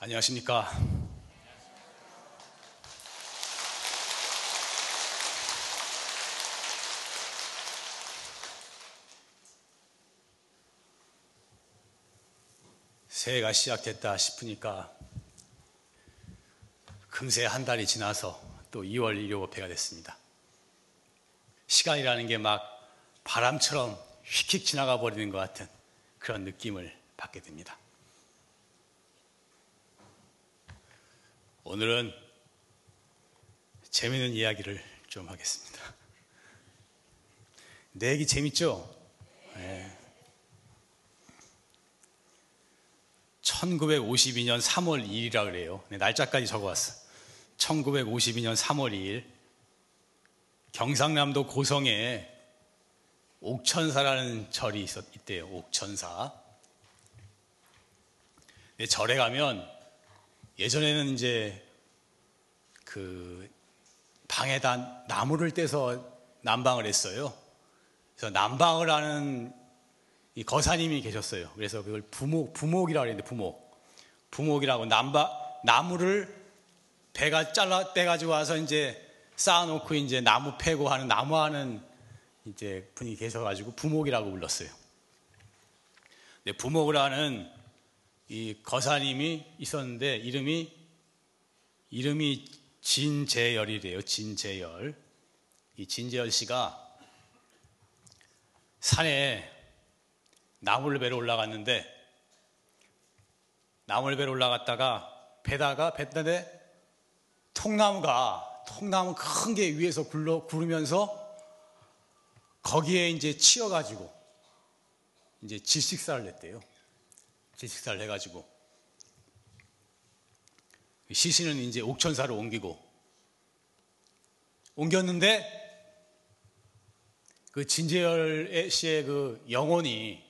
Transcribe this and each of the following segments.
안녕하십니까. 새해가 시작됐다 싶으니까 금세 한 달이 지나서 또 2월 1일 회가 됐습니다. 시간이라는 게 막 바람처럼 휙휙 지나가 버리는 것 같은 그런 느낌을 받게 됩니다. 오늘은 재미있는 이야기를 좀 하겠습니다. 내 얘기 재밌죠? 네. 1952년 3월 2일이라 그래요. 네, 날짜까지 적어왔어. 1952년 3월 2일 경상남도 고성에 옥천사라는 절이 있었, 있대요. 옥천사. 네, 절에 가면 예전에는 이제 그 방에다 나무를 떼서 난방을 했어요. 그래서 난방을 하는 이 거사님이 계셨어요. 그래서 그걸 부목, 부목이라고 그랬는데 부목. 부목이라고 남바, 나무를 배가 잘라 떼가지고 와서 이제 쌓아놓고 이제 나무 패고 하는 나무하는 이제 분이 계셔가지고 부목이라고 불렀어요. 네, 부목을 하는 이 거사님이 있었는데 이름이 이름이 진재열이래요. 진재열. 이 진재열 씨가 산에 나무를 베러 올라갔는데 나무를 베러 올라갔다가 베다가 벴는데 통나무가 통나무 큰 게 위에서 굴러 구르면서 거기에 이제 치여가지고 이제 질식사를 냈대요. 질식사를 해가지고 시신은 이제 옥천사로 옮기고 옮겼는데 그 진재열 씨의 그 영혼이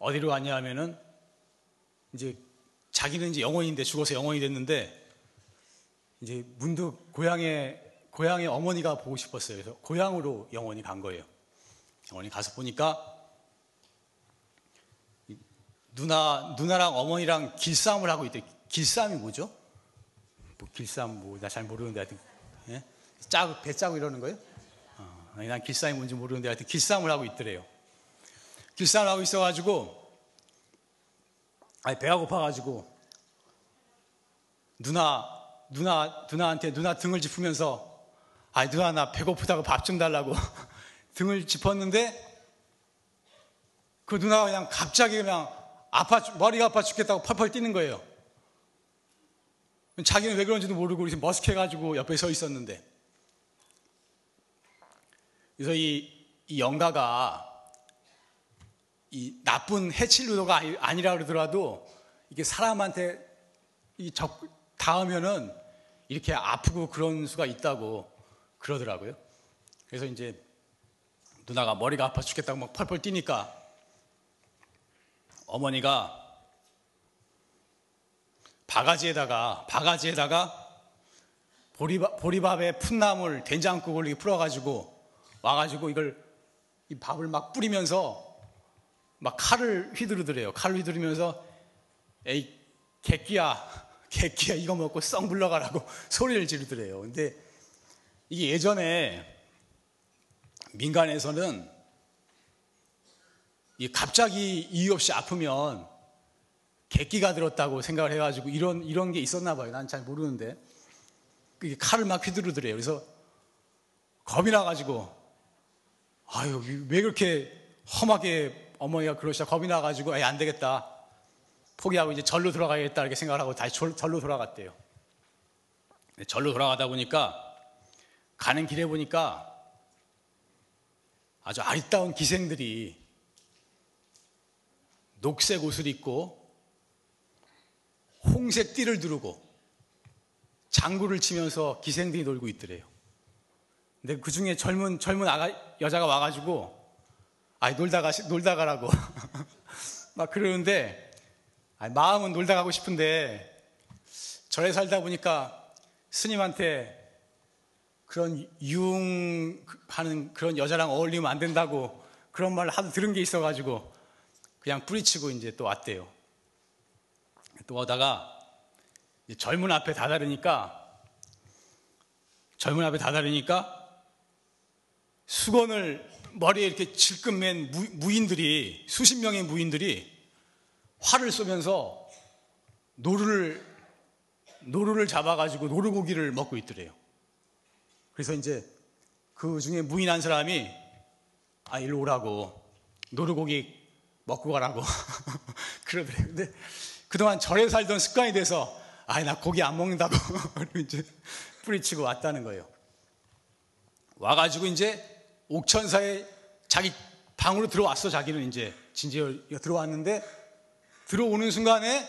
어디로 갔냐 하면은 이제 자기는 이제 영혼인데 죽어서 영혼이 됐는데 이제 문득 고향에 고향의 어머니가 보고 싶었어요. 그래서 고향으로 영혼이 간 거예요. 영혼이 가서 보니까 누나 누나랑 어머니랑 길싸움을 하고 있대. 길싸움이 뭐죠? 뭐 길싸움 뭐 나 잘 모르는데 하여튼 예? 짜고 배 짜고 이러는 거예요? 어, 난 길싸움이 뭔지 모르는데 하여튼 길싸움을 하고 있더래요. 길싸움을 하고 있어가지고 아니 배가 고파가지고 누나 누나 누나한테 누나 등을 짚으면서 아이 누나 나 배고프다고 밥 좀 달라고 등을 짚었는데 그 누나가 그냥 갑자기 그냥 아파 머리가 아파 죽겠다고 펄펄 뛰는 거예요. 자기는 왜 그런지도 모르고 그래서 머쓱해가지고 옆에 서 있었는데 그래서 이, 이 영가가 이 나쁜 해칠 의도가 아니라 그러더라도 이게 사람한테 이 적, 닿으면은 이렇게 아프고 그런 수가 있다고 그러더라고요. 그래서 이제 누나가 머리가 아파 죽겠다고 막 펄펄 뛰니까 어머니가 바가지에다가 바가지에다가 보리밥, 보리밥에 푼나물 된장국을 이렇게 풀어가지고 와가지고 이걸 이 밥을 막 뿌리면서 막 칼을 휘두르더래요. 칼을 휘두르면서 에이 개끼야 개끼야 이거 먹고 썩 물러가라고 소리를 지르더래요. 근데 이게 예전에 민간에서는 갑자기 이유 없이 아프면 객기가 들었다고 생각을 해가지고 이런 이런 게 있었나 봐요. 난 잘 모르는데 칼을 막 휘두르더래요. 그래서 겁이 나가지고 아유 왜 그렇게 험하게 어머니가 그러시다 겁이 나가지고 안 되겠다 포기하고 이제 절로 돌아가야겠다 이렇게 생각을 하고 다시 절로 돌아갔대요. 절로 돌아가다 보니까 가는 길에 보니까 아주 아리따운 기생들이 녹색 옷을 입고 홍색 띠를 두르고 장구를 치면서 기생들이 놀고 있더래요. 근데 그 중에 젊은 젊은 아가 여자가 와가지고 아 놀다가 놀다 가라고 막 그러는데 아니, 마음은 놀다 가고 싶은데 절에 살다 보니까 스님한테 그런 유흥하는 그런 여자랑 어울리면 안 된다고 그런 말을 하도 들은 게 있어가지고 그냥 뿌리치고 이제 또 왔대요. 또 오다가 젊은 앞에 다다르니까 젊은 앞에 다다르니까 수건을 머리에 이렇게 질끈 맨 무 인들이 수십 명의 무인들이 활을 쏘면서 노루를 노루를 잡아가지고 노루고기를 먹고 있더래요. 그래서 이제 그 중에 무인 한 사람이 아 일로 오라고 노루고기 먹고 가라고 그러더래요. 근데 그동안 절에 살던 습관이 돼서 아나 고기 안 먹는다고 이제 뿌리치고 왔다는 거예요. 와가지고 이제 옥천사에 자기 방으로 들어왔어 자기는 이제 진지가 들어왔는데 들어오는 순간에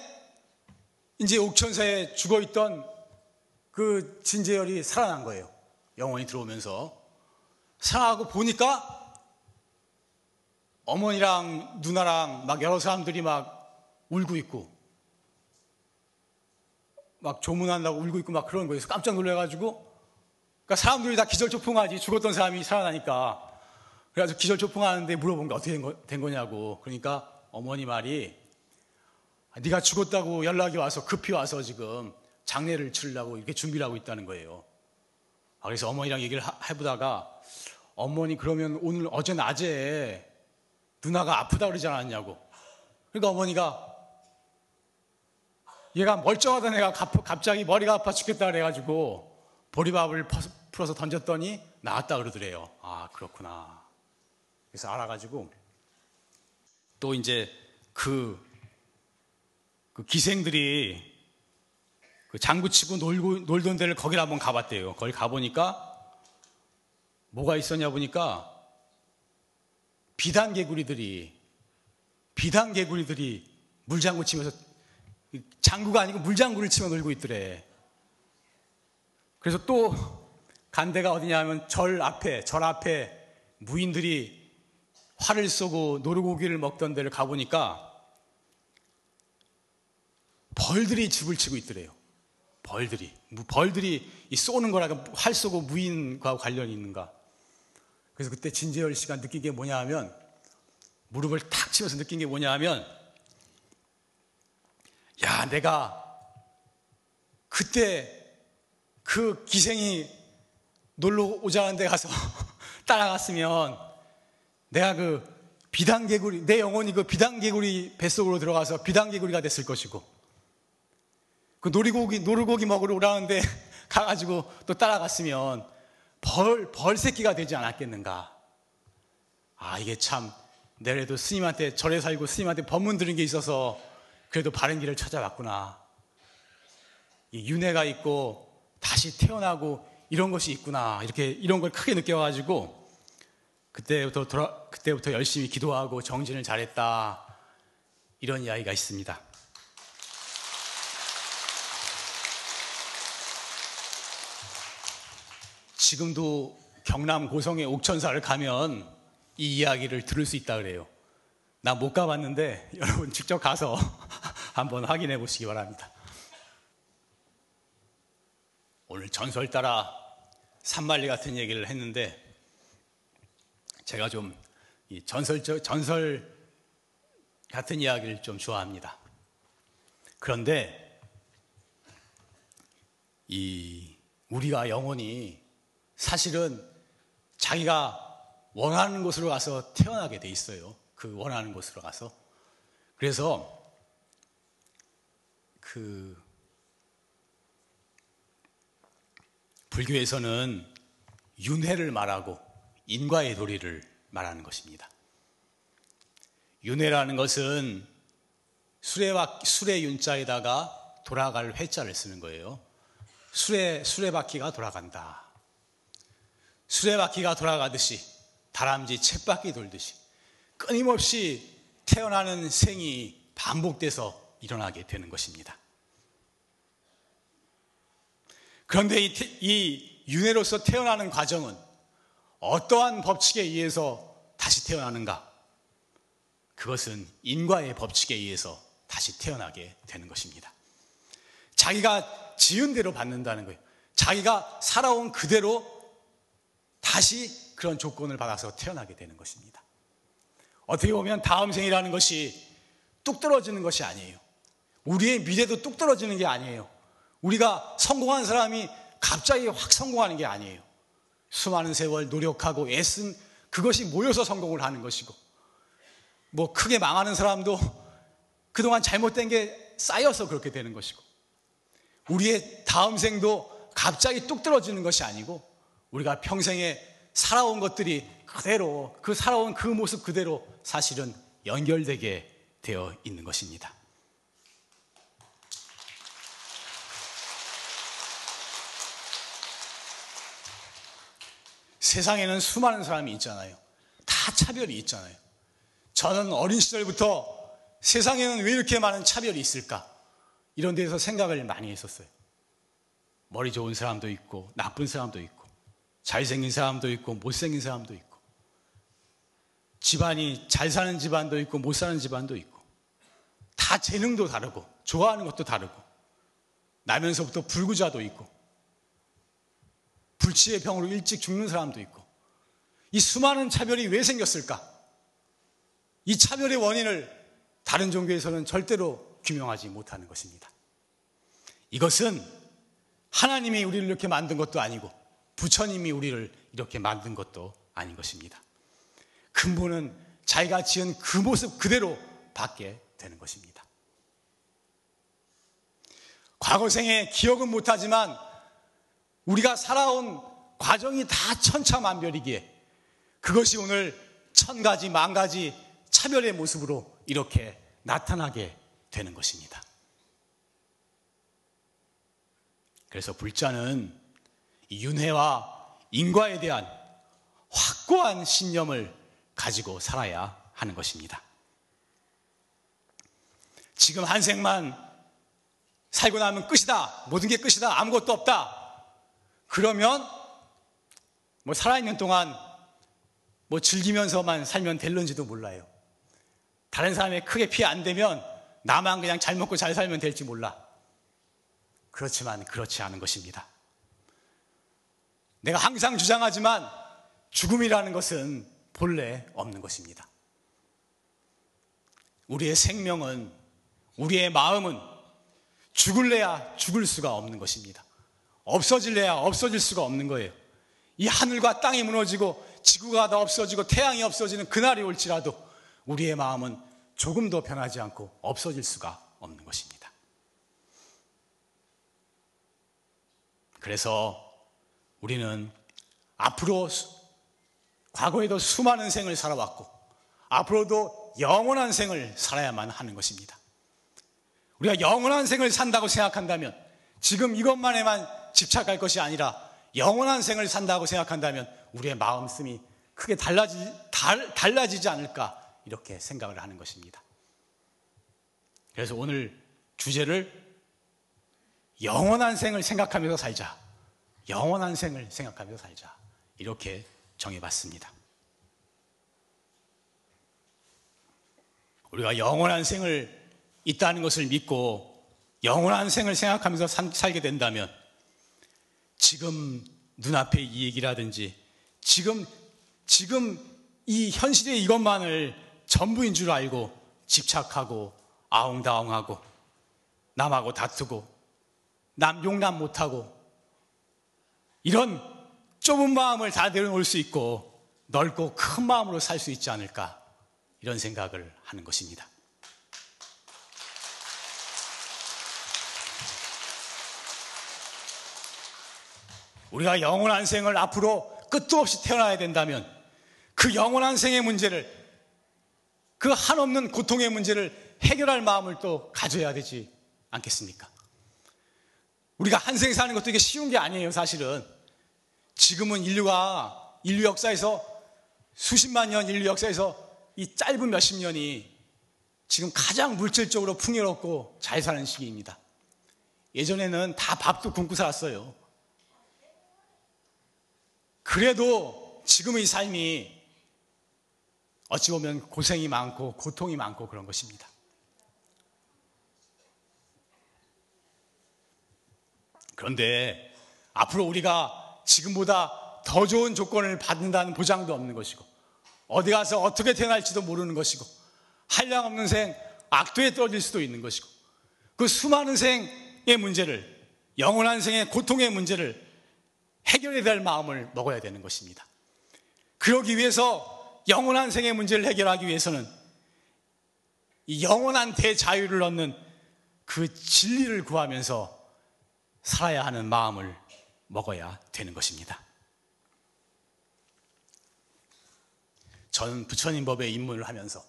이제 옥천사에 죽어 있던 그 진재열이 살아난 거예요. 영원히 들어오면서 살아나고 보니까 어머니랑 누나랑 막 여러 사람들이 막 울고 있고 막 조문한다고 울고 있고 막 그런 거예요. 깜짝 놀래가지고 그러니까 사람들이 다 기절초풍하지 죽었던 사람이 살아나니까 그래가지고 기절초풍하는데 물어본 게 어떻게 된, 거, 된 거냐고 그러니까 어머니 말이 네가 죽었다고 연락이 와서 급히 와서 지금 장례를 치르려고 이렇게 준비를 하고 있다는 거예요. 아, 그래서 어머니랑 얘기를 해보다가 어머니 그러면 오늘 어제 낮에 누나가 아프다 그러지 않았냐고. 그러니까 어머니가 얘가 멀쩡하던 애가 갑자기 머리가 아파 죽겠다 그래가지고 보리밥을 풀어서 던졌더니 나았다 그러더래요. 아, 그렇구나. 그래서 알아가지고 또 이제 그, 그 기생들이 그 장구 치고 놀고, 놀던 데를 거기를 한번 가봤대요. 거기 가보니까 뭐가 있었냐 보니까 비단 개구리들이 비단 개구리들이 물장구 치면서 장구가 아니고 물장구를 치며 놀고 있더래. 그래서 또 간데가 어디냐면 절 앞에 절 앞에 무인들이 활을 쏘고 노루고기를 먹던 데를 가보니까 벌들이 집을 치고 있더래요. 벌들이 벌들이 쏘는 거라가 활 쏘고 무인과 관련이 있는가? 그래서 그때 진재열 씨가 느낀 게 뭐냐 하면 무릎을 탁 치면서 느낀 게 뭐냐 하면 야, 내가 그때 그 기생이 놀러 오자는 데 가서 따라갔으면 내가 그 비단개구리, 내 영혼이 그 비단개구리 뱃속으로 들어가서 비단개구리가 됐을 것이고 그 놀이고기, 노루고기 먹으러 오라는데 가가지고 또 따라갔으면 벌, 벌 새끼가 되지 않았겠는가. 아, 이게 참, 내래도 스님한테 절에 살고 스님한테 법문 들은 게 있어서 그래도 바른 길을 찾아왔구나. 이 윤회가 있고 다시 태어나고 이런 것이 있구나. 이렇게 이런 걸 크게 느껴가지고 그때부터 돌아, 그때부터 열심히 기도하고 정진을 잘했다. 이런 이야기가 있습니다. 지금도 경남 고성의 옥천사를 가면 이 이야기를 들을 수 있다 그래요. 나 못 가봤는데 여러분 직접 가서 한번 확인해 보시기 바랍니다. 오늘 전설 따라 산말리 같은 얘기를 했는데 제가 좀 전설 전설 같은 이야기를 좀 좋아합니다. 그런데 이 우리가 영혼이 사실은 자기가 원하는 곳으로 가서 태어나게 돼 있어요. 그 원하는 곳으로 가서. 그래서 그 불교에서는 윤회를 말하고 인과의 도리를 말하는 것입니다. 윤회라는 것은 수레바, 수레 윤자에다가 돌아갈 회자를 쓰는 거예요. 수레, 수레바퀴가 돌아간다. 수레바퀴가 돌아가듯이 다람쥐 쳇바퀴 돌듯이 끊임없이 태어나는 생이 반복돼서 일어나게 되는 것입니다. 그런데 이, 이 윤회로서 태어나는 과정은 어떠한 법칙에 의해서 다시 태어나는가? 그것은 인과의 법칙에 의해서 다시 태어나게 되는 것입니다. 자기가 지은 대로 받는다는 거예요. 자기가 살아온 그대로 다시 그런 조건을 받아서 태어나게 되는 것입니다. 어떻게 보면 다음 생이라는 것이 뚝 떨어지는 것이 아니에요. 우리의 미래도 뚝 떨어지는 게 아니에요. 우리가 성공한 사람이 갑자기 확 성공하는 게 아니에요. 수많은 세월 노력하고 애쓴 그것이 모여서 성공을 하는 것이고, 뭐 크게 망하는 사람도 그동안 잘못된 게 쌓여서 그렇게 되는 것이고, 우리의 다음 생도 갑자기 뚝 떨어지는 것이 아니고, 우리가 평생에 살아온 것들이 그대로, 그 살아온 그 모습 그대로 사실은 연결되게 되어 있는 것입니다. 세상에는 수많은 사람이 있잖아요. 다 차별이 있잖아요. 저는 어린 시절부터 세상에는 왜 이렇게 많은 차별이 있을까? 이런 데서 생각을 많이 했었어요. 머리 좋은 사람도 있고, 나쁜 사람도 있고, 잘생긴 사람도 있고, 못생긴 사람도 있고, 집안이 잘 사는 집안도 있고, 못 사는 집안도 있고, 다 재능도 다르고, 좋아하는 것도 다르고, 나면서부터 불구자도 있고, 불치의 병으로 일찍 죽는 사람도 있고, 이 수많은 차별이 왜 생겼을까? 이 차별의 원인을 다른 종교에서는 절대로 규명하지 못하는 것입니다. 이것은 하나님이 우리를 이렇게 만든 것도 아니고 부처님이 우리를 이렇게 만든 것도 아닌 것입니다. 근본은 자기가 지은 그 모습 그대로 받게 되는 것입니다. 과거 생에 기억은 못하지만 우리가 살아온 과정이 다 천차만별이기에 그것이 오늘 천 가지, 만 가지 차별의 모습으로 이렇게 나타나게 되는 것입니다. 그래서 불자는 윤회와 인과에 대한 확고한 신념을 가지고 살아야 하는 것입니다. 지금 한 생만 살고 나면 끝이다. 모든 게 끝이다. 아무것도 없다. 그러면 뭐 살아있는 동안 뭐 즐기면서만 살면 될런지도 몰라요. 다른 사람에 크게 피해 안 되면 나만 그냥 잘 먹고 잘 살면 될지 몰라. 그렇지만 그렇지 않은 것입니다. 내가 항상 주장하지만 죽음이라는 것은 본래 없는 것입니다. 우리의 생명은, 우리의 마음은 죽을래야 죽을 수가 없는 것입니다. 없어질래야 없어질 수가 없는 거예요. 이 하늘과 땅이 무너지고 지구가 다 없어지고 태양이 없어지는 그날이 올지라도 우리의 마음은 조금도 변하지 않고 없어질 수가 없는 것입니다. 그래서 우리는 앞으로 과거에도 수많은 생을 살아왔고 앞으로도 영원한 생을 살아야만 하는 것입니다. 우리가 영원한 생을 산다고 생각한다면 지금 이것만에만 집착할 것이 아니라 영원한 생을 산다고 생각한다면 우리의 마음씀이 크게 달라지, 달, 달라지지 않을까 이렇게 생각을 하는 것입니다. 그래서 오늘 주제를 영원한 생을 생각하면서 살자. 영원한 생을 생각하면서 살자. 이렇게 정해봤습니다. 우리가 영원한 생을 있다는 것을 믿고 영원한 생을 생각하면서 살게 된다면 지금 눈앞에 이 얘기라든지 지금 지금 이 현실의 이것만을 전부인 줄 알고 집착하고 아웅다웅하고 남하고 다투고 남 용납 못하고 이런 좁은 마음을 다 내려놓을 수 있고 넓고 큰 마음으로 살 수 있지 않을까 이런 생각을 하는 것입니다. 우리가 영원한 생을 앞으로 끝도 없이 태어나야 된다면 그 영원한 생의 문제를 그 한없는 고통의 문제를 해결할 마음을 또 가져야 되지 않겠습니까? 우리가 한 생 사는 것도 이게 쉬운 게 아니에요, 사실은. 지금은 인류가, 인류 역사에서 수십만 년 인류 역사에서 이 짧은 몇십 년이 지금 가장 물질적으로 풍요롭고 잘 사는 시기입니다. 예전에는 다 밥도 굶고 살았어요. 그래도 지금의 삶이 어찌 보면 고생이 많고 고통이 많고 그런 것입니다. 그런데 앞으로 우리가 지금보다 더 좋은 조건을 받는다는 보장도 없는 것이고 어디 가서 어떻게 태어날지도 모르는 것이고 한량없는 생 악도에 떨어질 수도 있는 것이고 그 수많은 생의 문제를 영원한 생의 고통의 문제를 해결해야 될 마음을 먹어야 되는 것입니다. 그러기 위해서 영원한 생의 문제를 해결하기 위해서는 이 영원한 대자유를 얻는 그 진리를 구하면서 살아야 하는 마음을 먹어야 되는 것입니다. 저는 부처님 법에 입문을 하면서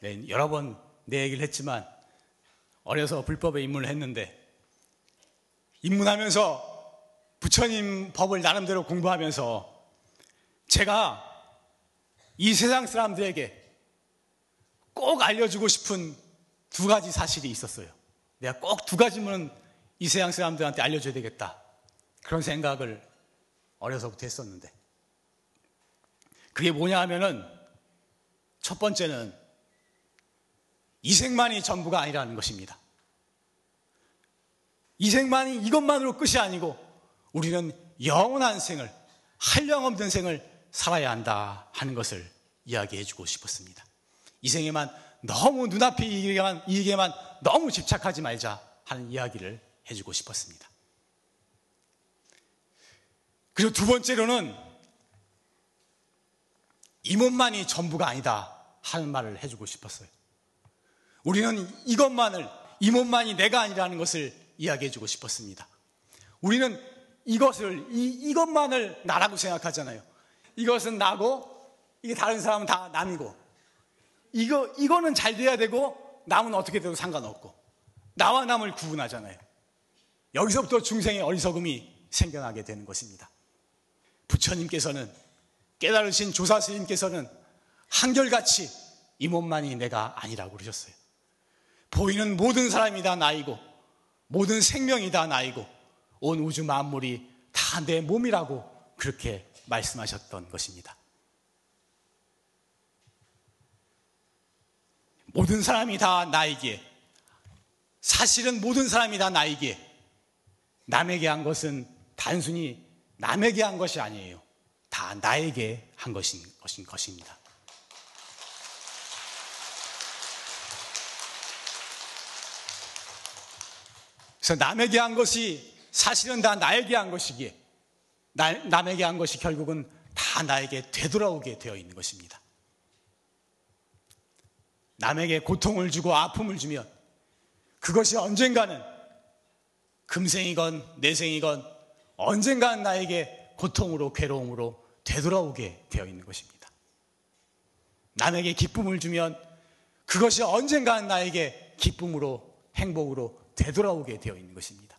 네, 여러 번 내 얘기를 했지만 어려서 불법에 입문을 했는데 입문하면서 부처님 법을 나름대로 공부하면서 제가 이 세상 사람들에게 꼭 알려주고 싶은 두 가지 사실이 있었어요. 내가 꼭 두 가지면 이 세상 사람들한테 알려줘야 되겠다. 그런 생각을 어려서부터 했었는데. 그게 뭐냐 하면은 첫 번째는 이생만이 전부가 아니라는 것입니다. 이생만이 이것만으로 끝이 아니고 우리는 영원한 생을, 한량없는 생을 살아야 한다 하는 것을 이야기해 주고 싶었습니다. 이 생에만 너무 눈앞의 이익에만, 이익에만 너무 집착하지 말자 하는 이야기를 해주고 싶었습니다. 그리고 두 번째로는 이 몸만이 전부가 아니다 하는 말을 해주고 싶었어요. 우리는 이것만을, 이 몸만이 내가 아니라는 것을 이야기해주고 싶었습니다. 우리는 이것을, 이, 이것만을 나라고 생각하잖아요. 이것은 나고, 이게 다른 사람은 다 남이고, 이거, 이거는 잘 돼야 되고, 남은 어떻게 돼도 상관없고, 나와 남을 구분하잖아요. 여기서부터 중생의 어리석음이 생겨나게 되는 것입니다. 부처님께서는 깨달으신 조사 스님께서는 한결같이 이 몸만이 내가 아니라고 그러셨어요. 보이는 모든 사람이 다 나이고 모든 생명이 다 나이고 온 우주 만물이 다 내 몸이라고 그렇게 말씀하셨던 것입니다. 모든 사람이 다 나이기에 사실은 모든 사람이 다 나이기에 남에게 한 것은 단순히 남에게 한 것이 아니에요. 다 나에게 한 것인, 것인 것입니다. 그래서 남에게 한 것이 사실은 다 나에게 한 것이기에 나, 남에게 한 것이 결국은 다 나에게 되돌아오게 되어 있는 것입니다. 남에게 고통을 주고 아픔을 주면 그것이 언젠가는 금생이건 내생이건 언젠가는 나에게 고통으로 괴로움으로 되돌아오게 되어 있는 것입니다. 남에게 기쁨을 주면 그것이 언젠가는 나에게 기쁨으로 행복으로 되돌아오게 되어 있는 것입니다.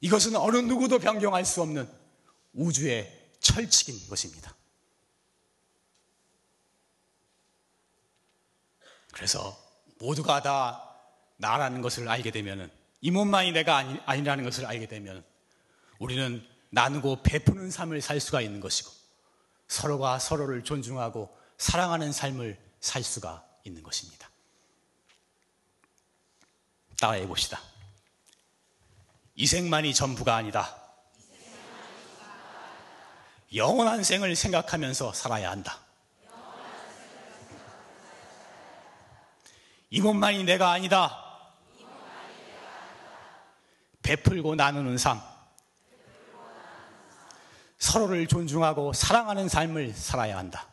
이것은 어느 누구도 변경할 수 없는 우주의 철칙인 것입니다. 그래서 모두가 다 나라는 것을 알게 되면 이 몸만이 내가 아니, 아니라는 것을 알게 되면 우리는 나누고 베푸는 삶을 살 수가 있는 것이고 서로가 서로를 존중하고 사랑하는 삶을 살 수가 있는 것입니다. 따라해 봅시다. 이 생만이 전부가 아니다. 영원한 생을 생각하면서 살아야 한다. 이것만이 내가 아니다. 베풀고 나누는 삶. 서로를 존중하고 사랑하는 삶을 살아야 한다.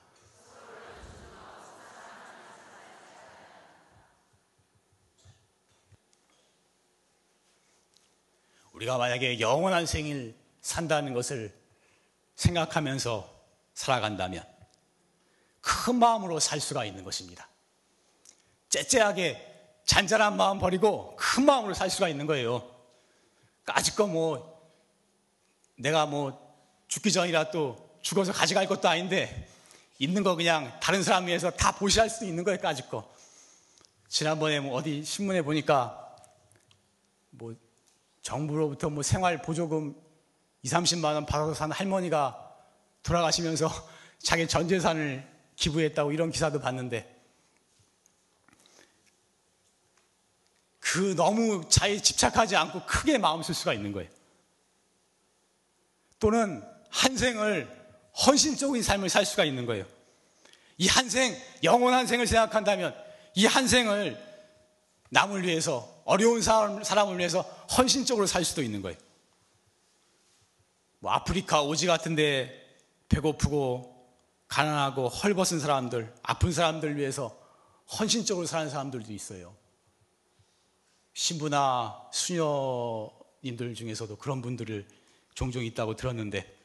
우리가 만약에 영원한 생을 산다는 것을 생각하면서 살아간다면 큰 마음으로 살 수가 있는 것입니다. 째째하게 잔잔한 마음 버리고 큰 마음으로 살 수가 있는 거예요. 까짓 거뭐 내가 뭐 죽기 전이라 또 죽어서 가져갈 것도 아닌데 있는 거 그냥 다른 사람 위해서 다 보시할 수 있는 거예요, 거. 지난번에 뭐 어디 신문에 보니까 뭐 정부로부터 뭐 생활 보조금 2, 30만 원 받아서 산 할머니가 돌아가시면서 자기 전 재산을 기부했다고 이런 기사도 봤는데 그 너무 자에 집착하지 않고 크게 마음 쓸 수가 있는 거예요. 또는 한 생을 헌신적인 삶을 살 수가 있는 거예요. 이 한 생, 영원한 생을 생각한다면 이 한 생을 남을 위해서 어려운 사람, 사람을 위해서 헌신적으로 살 수도 있는 거예요. 뭐 아프리카 오지 같은데 배고프고 가난하고 헐벗은 사람들, 아픈 사람들 위해서 헌신적으로 사는 사람들도 있어요. 신부나 수녀님들 중에서도 그런 분들을 종종 있다고 들었는데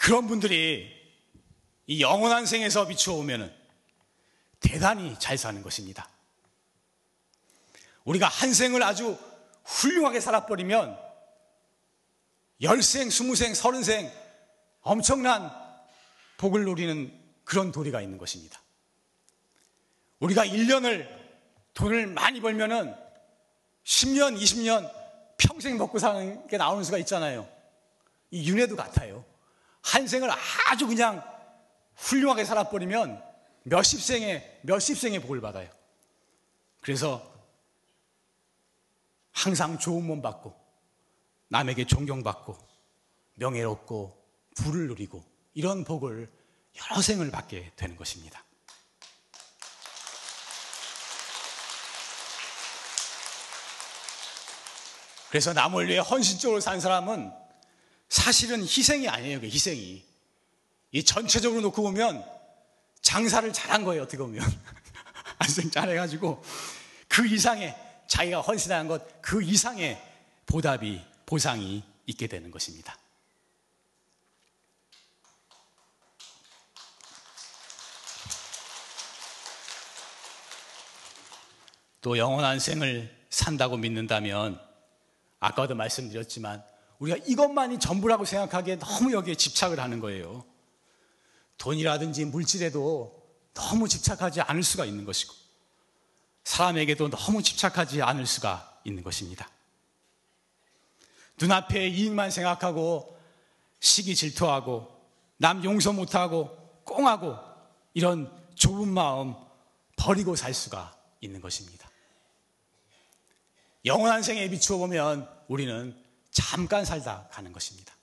그런 분들이 이 영원한 생에서 비추어 보면은 대단히 잘 사는 것입니다. 우리가 한 생을 아주 훌륭하게 살아버리면 열생, 스무생, 서른생 엄청난 복을 누리는 그런 도리가 있는 것입니다. 우리가 1년을 돈을 많이 벌면은 10년, 20년 평생 먹고 사는 게 나오는 수가 있잖아요. 이 윤회도 같아요. 한 생을 아주 그냥 훌륭하게 살아버리면 몇십 생의, 몇십 생의 복을 받아요. 그래서 항상 좋은 몸 받고, 남에게 존경받고, 명예롭고, 부를 누리고, 이런 복을 여러 생을 받게 되는 것입니다. 그래서 남을 위해 헌신적으로 산 사람은 사실은 희생이 아니에요. 희생이. 이 전체적으로 놓고 보면 장사를 잘한 거예요. 어떻게 보면. 안생 잘해가지고 그 이상의 자기가 헌신한 것 그 이상의 보답이 보상이 있게 되는 것입니다. 또 영원한 생을 산다고 믿는다면 아까도 말씀드렸지만 우리가 이것만이 전부라고 생각하기에 너무 여기에 집착을 하는 거예요. 돈이라든지 물질에도 너무 집착하지 않을 수가 있는 것이고 사람에게도 너무 집착하지 않을 수가 있는 것입니다. 눈앞에 이익만 생각하고 시기 질투하고 남 용서 못하고 꽁하고 이런 좁은 마음 버리고 살 수가 있는 것입니다. 영원한 생에 비추어 보면 우리는 잠깐 살다 가는 것입니다.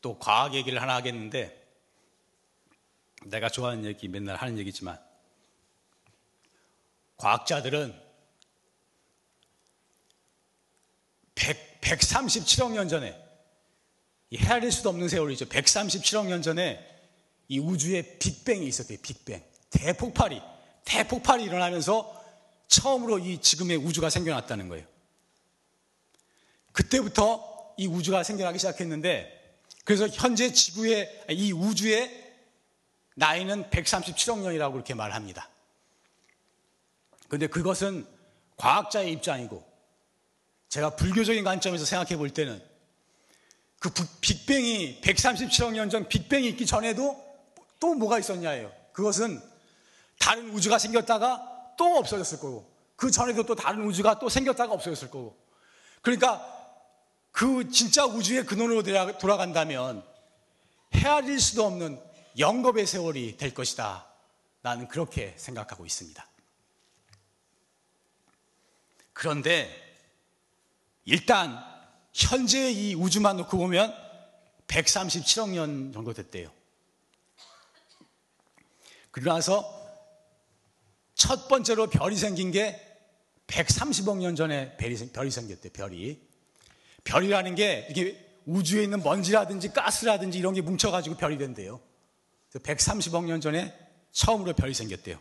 또 과학 얘기를 하나 하겠는데 내가 좋아하는 얘기 맨날 하는 얘기지만 과학자들은 100, 137억 년 전에 헤아릴 수도 없는 세월이죠. 137억 년 전에 이 우주에 빅뱅이 있었대요. 빅뱅. 대폭발이 대폭발이 일어나면서 처음으로 이 지금의 우주가 생겨났다는 거예요. 그때부터 이 우주가 생겨나기 시작했는데 그래서 현재 지구의 이 우주의 나이는 137억 년이라고 그렇게 말합니다. 그런데 그것은 과학자의 입장이고 제가 불교적인 관점에서 생각해 볼 때는 그 빅뱅이 137억 년 전 빅뱅이 있기 전에도 또 뭐가 있었냐예요. 그것은 다른 우주가 생겼다가 또 없어졌을 거고 그 전에도 또 다른 우주가 또 생겼다가 없어졌을 거고 그러니까 그 진짜 우주의 근원으로 돌아간다면 헤아릴 수도 없는 영겁의 세월이 될 것이다. 나는 그렇게 생각하고 있습니다. 그런데 일단 현재 이 우주만 놓고 보면 137억 년 정도 됐대요. 그러고 나서 첫 번째로 별이 생긴 게 130억 년 전에 별이, 별이 생겼대요, 별이. 별이라는 게 이게 우주에 있는 먼지라든지 가스라든지 이런 게 뭉쳐가지고 별이 된대요. 130억 년 전에 처음으로 별이 생겼대요.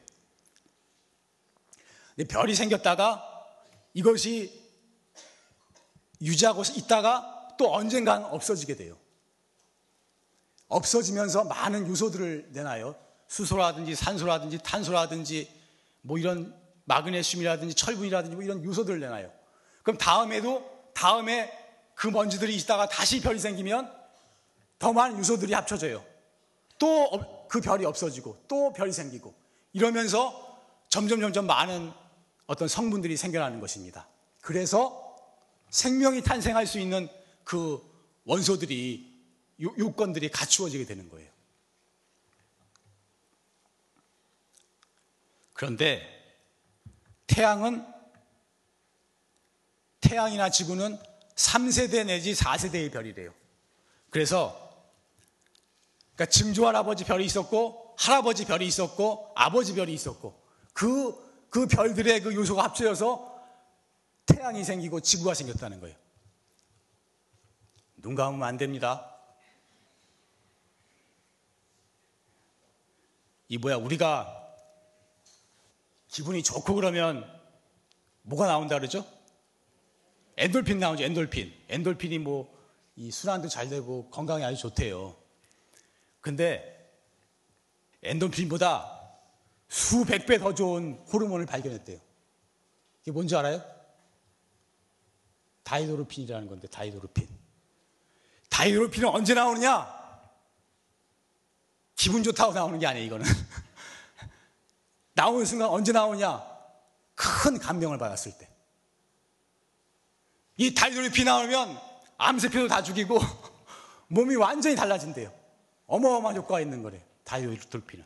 근데 별이 생겼다가 이것이 유지하고 있다가 또 언젠간 없어지게 돼요. 없어지면서 많은 요소들을 내놔요. 수소라든지 산소라든지 탄소라든지 뭐 이런 마그네슘이라든지 철분이라든지 뭐 이런 요소들을 내놔요. 그럼 다음에도 다음에 그 먼지들이 있다가 다시 별이 생기면 더 많은 요소들이 합쳐져요. 또 그 별이 없어지고 또 별이 생기고 이러면서 점점 점점 많은 어떤 성분들이 생겨나는 것입니다. 그래서 생명이 탄생할 수 있는 그 원소들이 요건들이 갖추어지게 되는 거예요. 그런데 태양은 태양이나 지구는 3세대 내지 4세대의 별이래요. 그래서 그러니까 증조 할아버지 별이 있었고 할아버지 별이 있었고 아버지 별이 있었고 그, 그 별들의 그 요소가 합쳐져서 태양이 생기고 지구가 생겼다는 거예요. 눈 감으면 안 됩니다. 이 뭐야 우리가 기분이 좋고 그러면 뭐가 나온다 그러죠? 엔돌핀 나오죠 엔돌핀 엔돌핀이 뭐 이 순환도 잘 되고 건강에 아주 좋대요 근데 엔돌핀보다 수백 배 더 좋은 호르몬을 발견했대요 이게 뭔지 알아요? 다이도르핀이라는 건데 다이도르핀 다이도르핀은 언제 나오느냐? 기분 좋다고 나오는 게 아니에요, 이거는. 나오는 순간 언제 나오냐? 큰 감명을 받았을 때. 이 달돌이 나오면 암세포도 다 죽이고 몸이 완전히 달라진대요. 어마어마한 효과가 있는 거래요. 다이돌피는.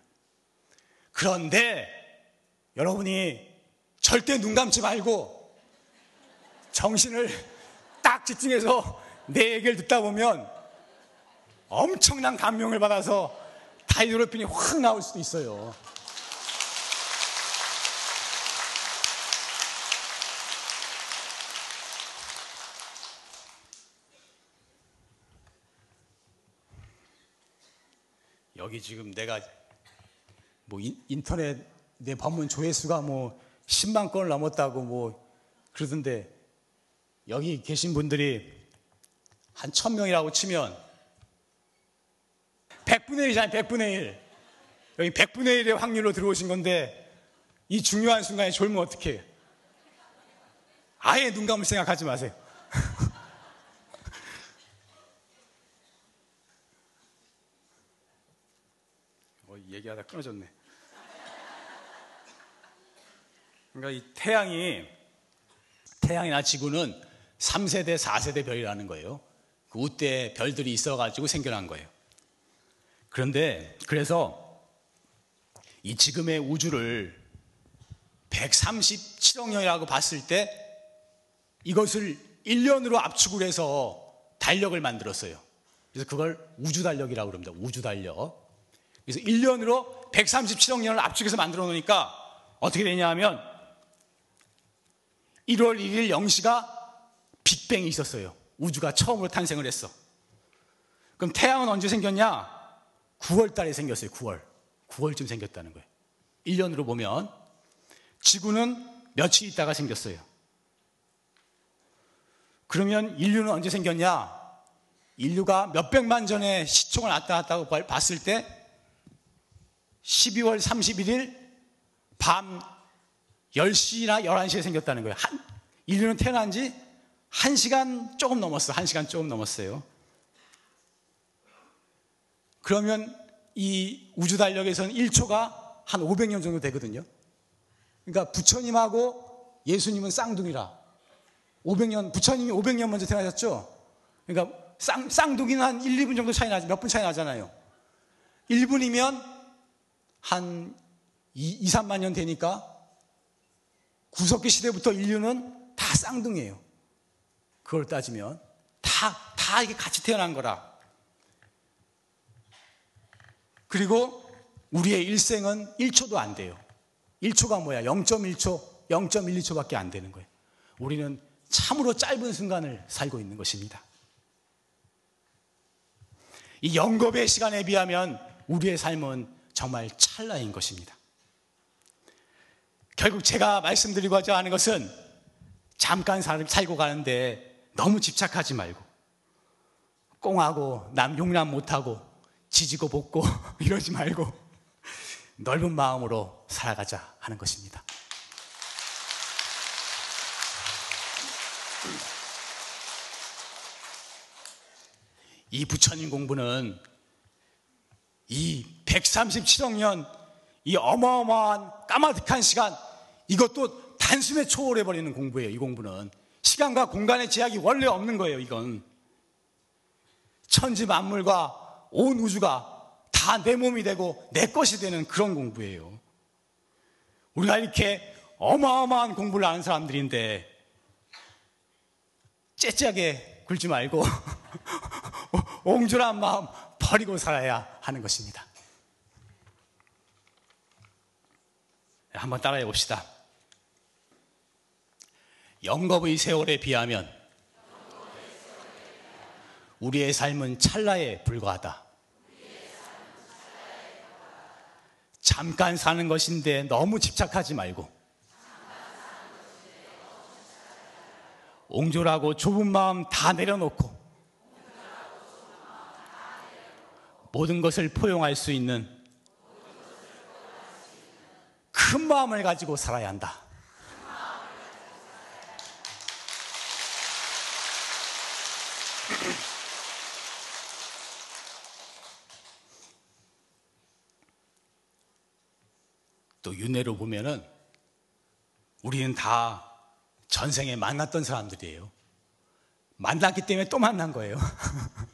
그런데 여러분이 절대 눈 감지 말고 정신을 딱 집중해서 내 얘기를 듣다 보면 엄청난 감명을 받아서 다이도르핀이 확 나올 수도 있어요. 여기 지금 내가 뭐 인 터넷 내 방문 조회수가 뭐 10만 건을 넘었다고 뭐 그러던데 여기 계신 분들이 한 1000명이라고 치면 100분의 1이잖아요, 100분의 1. 여기 100분의 1의 확률로 들어오신 건데, 이 중요한 순간에 졸면. 요 아예 눈 감을 생각하지 마세요. 어, 얘기하다 끊어졌네. 그러니까 이 태양이, 태양이나 지구는 3세대, 4세대 별이라는 거예요. 그 우때 별들이 있어가지고 생겨난 거예요. 그런데 그래서 이 지금의 우주를 137억 년이라고 봤을 때 이것을 1년으로 압축을 해서 달력을 만들었어요. 그래서 그걸 우주 달력이라고 그럽니다. 우주 달력. 그래서 1년으로 137억 년을 압축해서 만들어 놓으니까 어떻게 되냐 하면 1월 1일 0시가 빅뱅이 있었어요. 우주가 처음으로 탄생을 했어. 그럼 태양은 언제 생겼냐? 9월 달에 생겼어요. 9월. 9월쯤 생겼다는 거예요. 1년으로 보면 지구는 며칠 있다가 생겼어요. 그러면 인류는 언제 생겼냐? 인류가 몇백만 전에 시총을 왔다 갔다 고 봤을 때 12월 31일 밤 10시나 11시에 생겼다는 거예요. 한, 인류는 태어난 지 1시간 조금 넘었어. 1시간 조금 넘었어요. 그러면 이 우주 달력에서는 1초가 한 500년 정도 되거든요. 그러니까 부처님하고 예수님은 쌍둥이라. 500년, 부처님이 500년 먼저 태어나셨죠? 그러니까 쌍, 쌍둥이는 한 1, 2분 정도 차이 나지, 몇 분 차이 나잖아요. 1분이면 한 2, 2 3만 년 되니까 구석기 시대부터 인류는 다 쌍둥이에요. 그걸 따지면. 다, 다 이게 같이 태어난 거라. 그리고 우리의 일생은 1초도 안 돼요. 1초가 뭐야? 0.1초, 0.12초밖에 안 되는 거예요. 우리는 참으로 짧은 순간을 살고 있는 것입니다. 이 영겁의 시간에 비하면 우리의 삶은 정말 찰나인 것입니다. 결국 제가 말씀드리고자 하는 것은 잠깐 살고 가는데 너무 집착하지 말고 꽁하고 남 용납 못하고 지지고 볶고 이러지 말고 넓은 마음으로 살아가자 하는 것입니다. 이 부처님 공부는 이 137억 년, 이 어마어마한 까마득한 시간, 이것도 단숨에 초월해버리는 공부예요, 이 공부는. 시간과 공간의 제약이 원래 없는 거예요, 이건. 천지 만물과 온 우주가 다 내 몸이 되고 내 것이 되는 그런 공부예요. 우리가 이렇게 어마어마한 공부를 하는 사람들인데 째째하게 굴지 말고 옹졸한 마음 버리고 살아야 하는 것입니다. 한번 따라해 봅시다. 영겁의 세월에 비하면 우리의 삶은 찰나에 불과하다. 잠깐 사는 것인데 너무 집착하지 말고 옹졸하고 좁은 마음 다 내려놓고 모든 것을 포용할 수 있는 큰 마음을 가지고 살아야 한다. 또 윤회로 보면은 우리는 다 전생에 만났던 사람들이에요. 만났기 때문에 또 만난 거예요.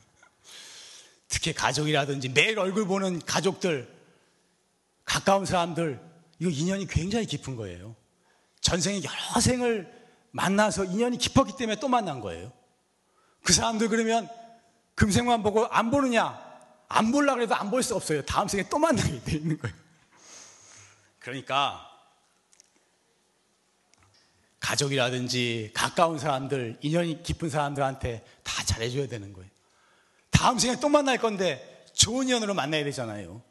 특히 가족이라든지 매일 얼굴 보는 가족들, 가까운 사람들, 이거 인연이 굉장히 깊은 거예요. 전생에 여러 생을 만나서 인연이 깊었기 때문에 또 만난 거예요. 그 사람들 그러면 금생만 보고 안 보느냐? 안 볼라 그래도 안 볼 수 없어요. 다음 생에 또 만나게 돼 있는 거예요. 그러니까 가족이라든지 가까운 사람들, 인연이 깊은 사람들한테 다 잘해줘야 되는 거예요. 다음 생에 또 만날 건데 좋은 인연으로 만나야 되잖아요.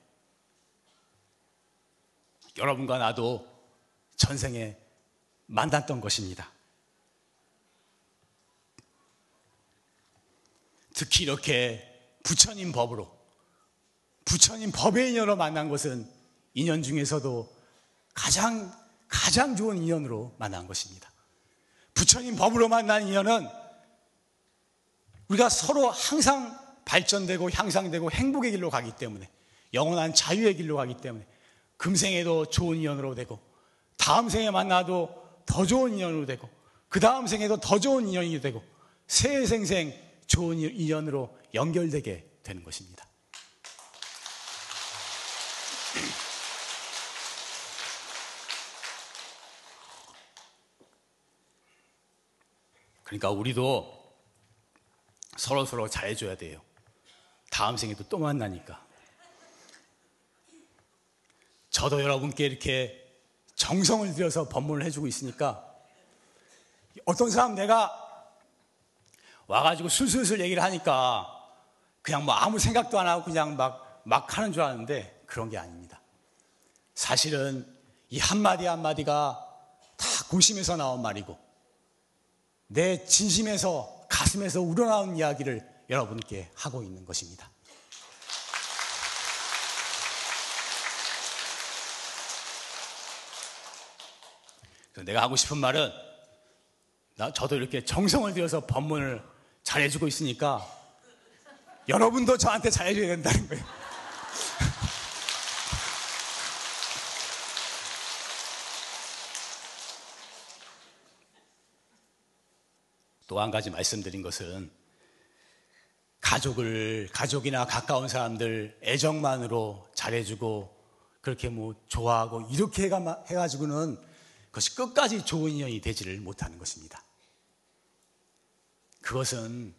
여러분과 나도 전생에 만났던 것입니다. 특히 이렇게 부처님 법으로, 부처님 법의 인연으로 만난 것은 인연 중에서도 가장, 가장 좋은 인연으로 만난 것입니다. 부처님 법으로 만난 인연은 우리가 서로 항상 발전되고 향상되고 행복의 길로 가기 때문에 영원한 자유의 길로 가기 때문에 금생에도 좋은 인연으로 되고 다음 생에 만나도 더 좋은 인연으로 되고 그 다음 생에도 더 좋은 인연이 되고 세생생 좋은 인연으로 연결되게 되는 것입니다. 그러니까 우리도 서로 서로 잘해줘야 돼요. 다음 생에도 또 만나니까. 저도 여러분께 이렇게 정성을 들여서 법문을 해주고 있으니까 어떤 사람 내가 와가지고 술술술 얘기를 하니까 그냥 뭐 아무 생각도 안 하고 그냥 막, 막 하는 줄 아는데 그런 게 아닙니다. 사실은 이 한마디 한마디가 다 고심에서 나온 말이고 내 진심에서 가슴에서 우러나온 이야기를 여러분께 하고 있는 것입니다. 내가 하고 싶은 말은 나 저도 이렇게 정성을 들여서 법문을 잘해주고 있으니까 여러분도 저한테 잘해줘야 된다는 거예요. 또 한 가지 말씀드린 것은 가족을, 가족이나 가까운 사람들 애정만으로 잘해주고 그렇게 뭐 좋아하고 이렇게 해가지고는 그것이 끝까지 좋은 인연이 되지를 못하는 것입니다. 그것은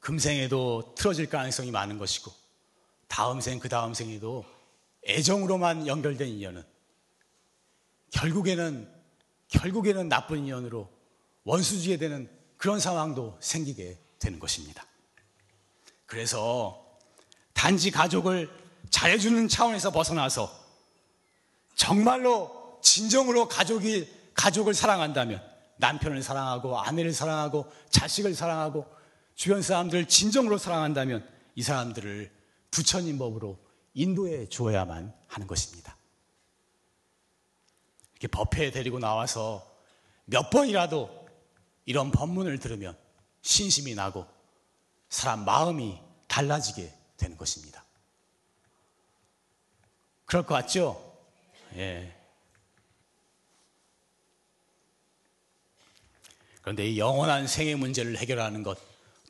금생에도 틀어질 가능성이 많은 것이고 다음 생, 그 다음 생에도 애정으로만 연결된 인연은 결국에는 결국에는 나쁜 인연으로 원수지게 되는 그런 상황도 생기게 되는 것입니다. 그래서 단지 가족을 잘해주는 차원에서 벗어나서 정말로 진정으로 가족이 가족을 사랑한다면 남편을 사랑하고 아내를 사랑하고 자식을 사랑하고 주변 사람들을 진정으로 사랑한다면 이 사람들을 부처님 법으로 인도해 주어야만 하는 것입니다. 이렇게 법회에 데리고 나와서 몇 번이라도 이런 법문을 들으면 신심이 나고 사람 마음이 달라지게 되는 것입니다. 그럴 것 같죠? 예. 그런데 이 영원한 생의 문제를 해결하는 것,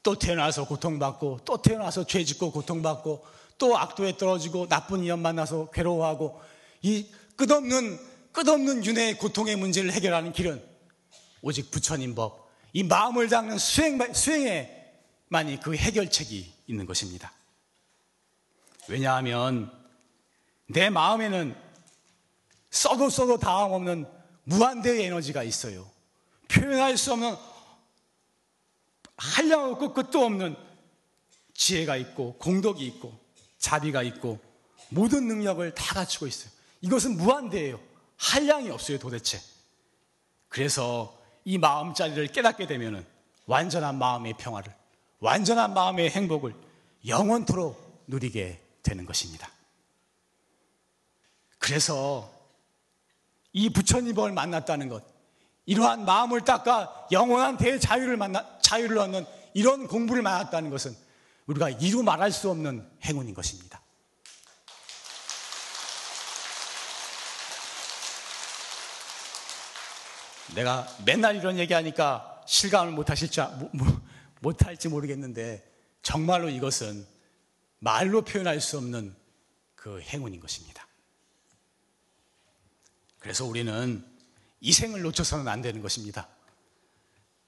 또 태어나서 고통받고, 또 태어나서 죄 짓고 고통받고, 또 악도에 떨어지고, 나쁜 인연 만나서 괴로워하고, 이 끝없는, 끝없는 윤회의 고통의 문제를 해결하는 길은 오직 부처님 법, 이 마음을 닦는 수행, 수행에 만이 그 해결책이 있는 것입니다. 왜냐하면 내 마음에는 써도 써도 다음 없는 무한대의 에너지가 있어요. 표현할 수 없는 한량 없고 끝도 없는 지혜가 있고 공덕이 있고 자비가 있고 모든 능력을 다 갖추고 있어요. 이것은 무한대예요. 한량이 없어요, 도대체. 그래서 이 마음자리를 깨닫게 되면 완전한 마음의 평화를, 완전한 마음의 행복을 영원토록 누리게 되는 것입니다. 그래서 이 부처님을 만났다는 것, 이러한 마음을 닦아 영원한 대자유를 만나, 자유를 얻는 이런 공부를 만났다는 것은 우리가 이루 말할 수 없는 행운인 것입니다. 내가 맨날 이런 얘기하니까 실감을 못 하실지 못할지 모르겠는데 정말로 이것은 말로 표현할 수 없는 그 행운인 것입니다. 그래서 우리는 이 생을 놓쳐서는 안 되는 것입니다.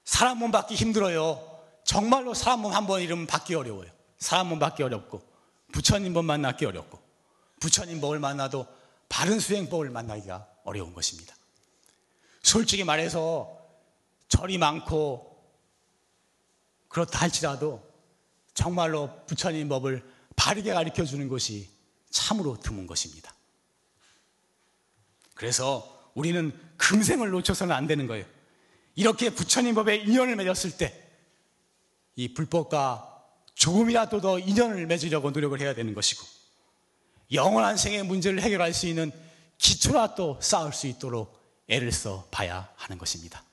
사람 몸 받기 힘들어요. 정말로 사람 몸 한 번 이름은 받기 어려워요. 사람 몸 받기 어렵고 부처님 법 만나기 어렵고 부처님 법을 만나도 바른 수행법을 만나기가 어려운 것입니다. 솔직히 말해서 절이 많고 그렇다 할지라도 정말로 부처님 법을 바르게 가르쳐 주는 것이 참으로 드문 것입니다. 그래서 우리는 금생을 놓쳐서는 안 되는 거예요. 이렇게 부처님 법에 인연을 맺었을 때 이 불법과 조금이라도 더 인연을 맺으려고 노력을 해야 되는 것이고 영원한 생의 문제를 해결할 수 있는 기초라도 쌓을 수 있도록 애를 써 봐야 하는 것입니다.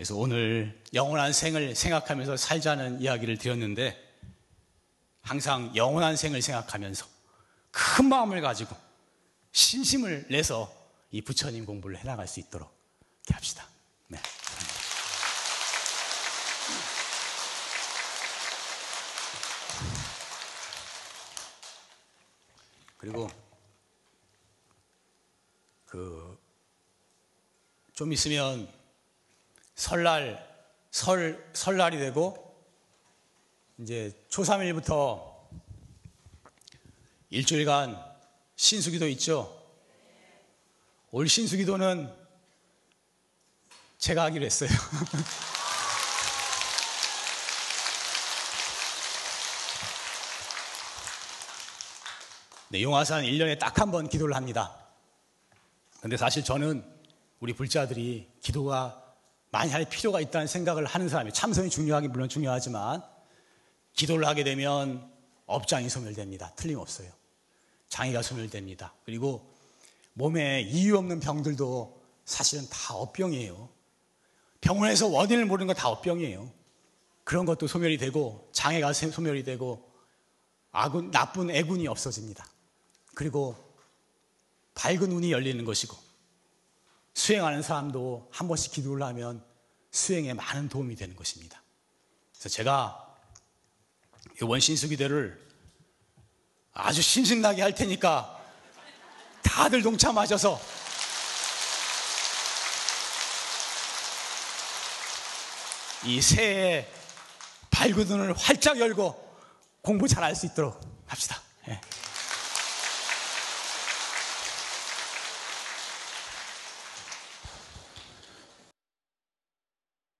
그래서 오늘 영원한 생을 생각하면서 살자는 이야기를 드렸는데 항상 영원한 생을 생각하면서 큰 마음을 가지고 신심을 내서 이 부처님 공부를 해나갈 수 있도록 이렇게 합시다. 네. 그리고 그 좀 있으면 설날 설 설날이 되고 이제 초3일부터 일주일간 신수기도 있죠. 올 신수기도는 제가 하기로 했어요. 네, 용화산 1년에 딱 한 번 기도를 합니다. 근데 사실 저는 우리 불자들이 기도가 많이 할 필요가 있다는 생각을 하는 사람이 참선이 중요하긴 물론 중요하지만 기도를 하게 되면 업장이 소멸됩니다. 틀림없어요. 장애가 소멸됩니다. 그리고 몸에 이유 없는 병들도 사실은 다 업병이에요. 병원에서 원인을 모르는 건다 업병이에요. 그런 것도 소멸이 되고 장애가 소멸이 되고 아군, 나쁜 애군이 없어집니다. 그리고 밝은 운이 열리는 것이고 수행하는 사람도 한 번씩 기도를 하면 수행에 많은 도움이 되는 것입니다. 그래서 제가 원신수기대를 아주 신신나게 할 테니까 다들 동참하셔서 이 새해 밝은 눈을 활짝 열고 공부 잘할 수 있도록 합시다. 예.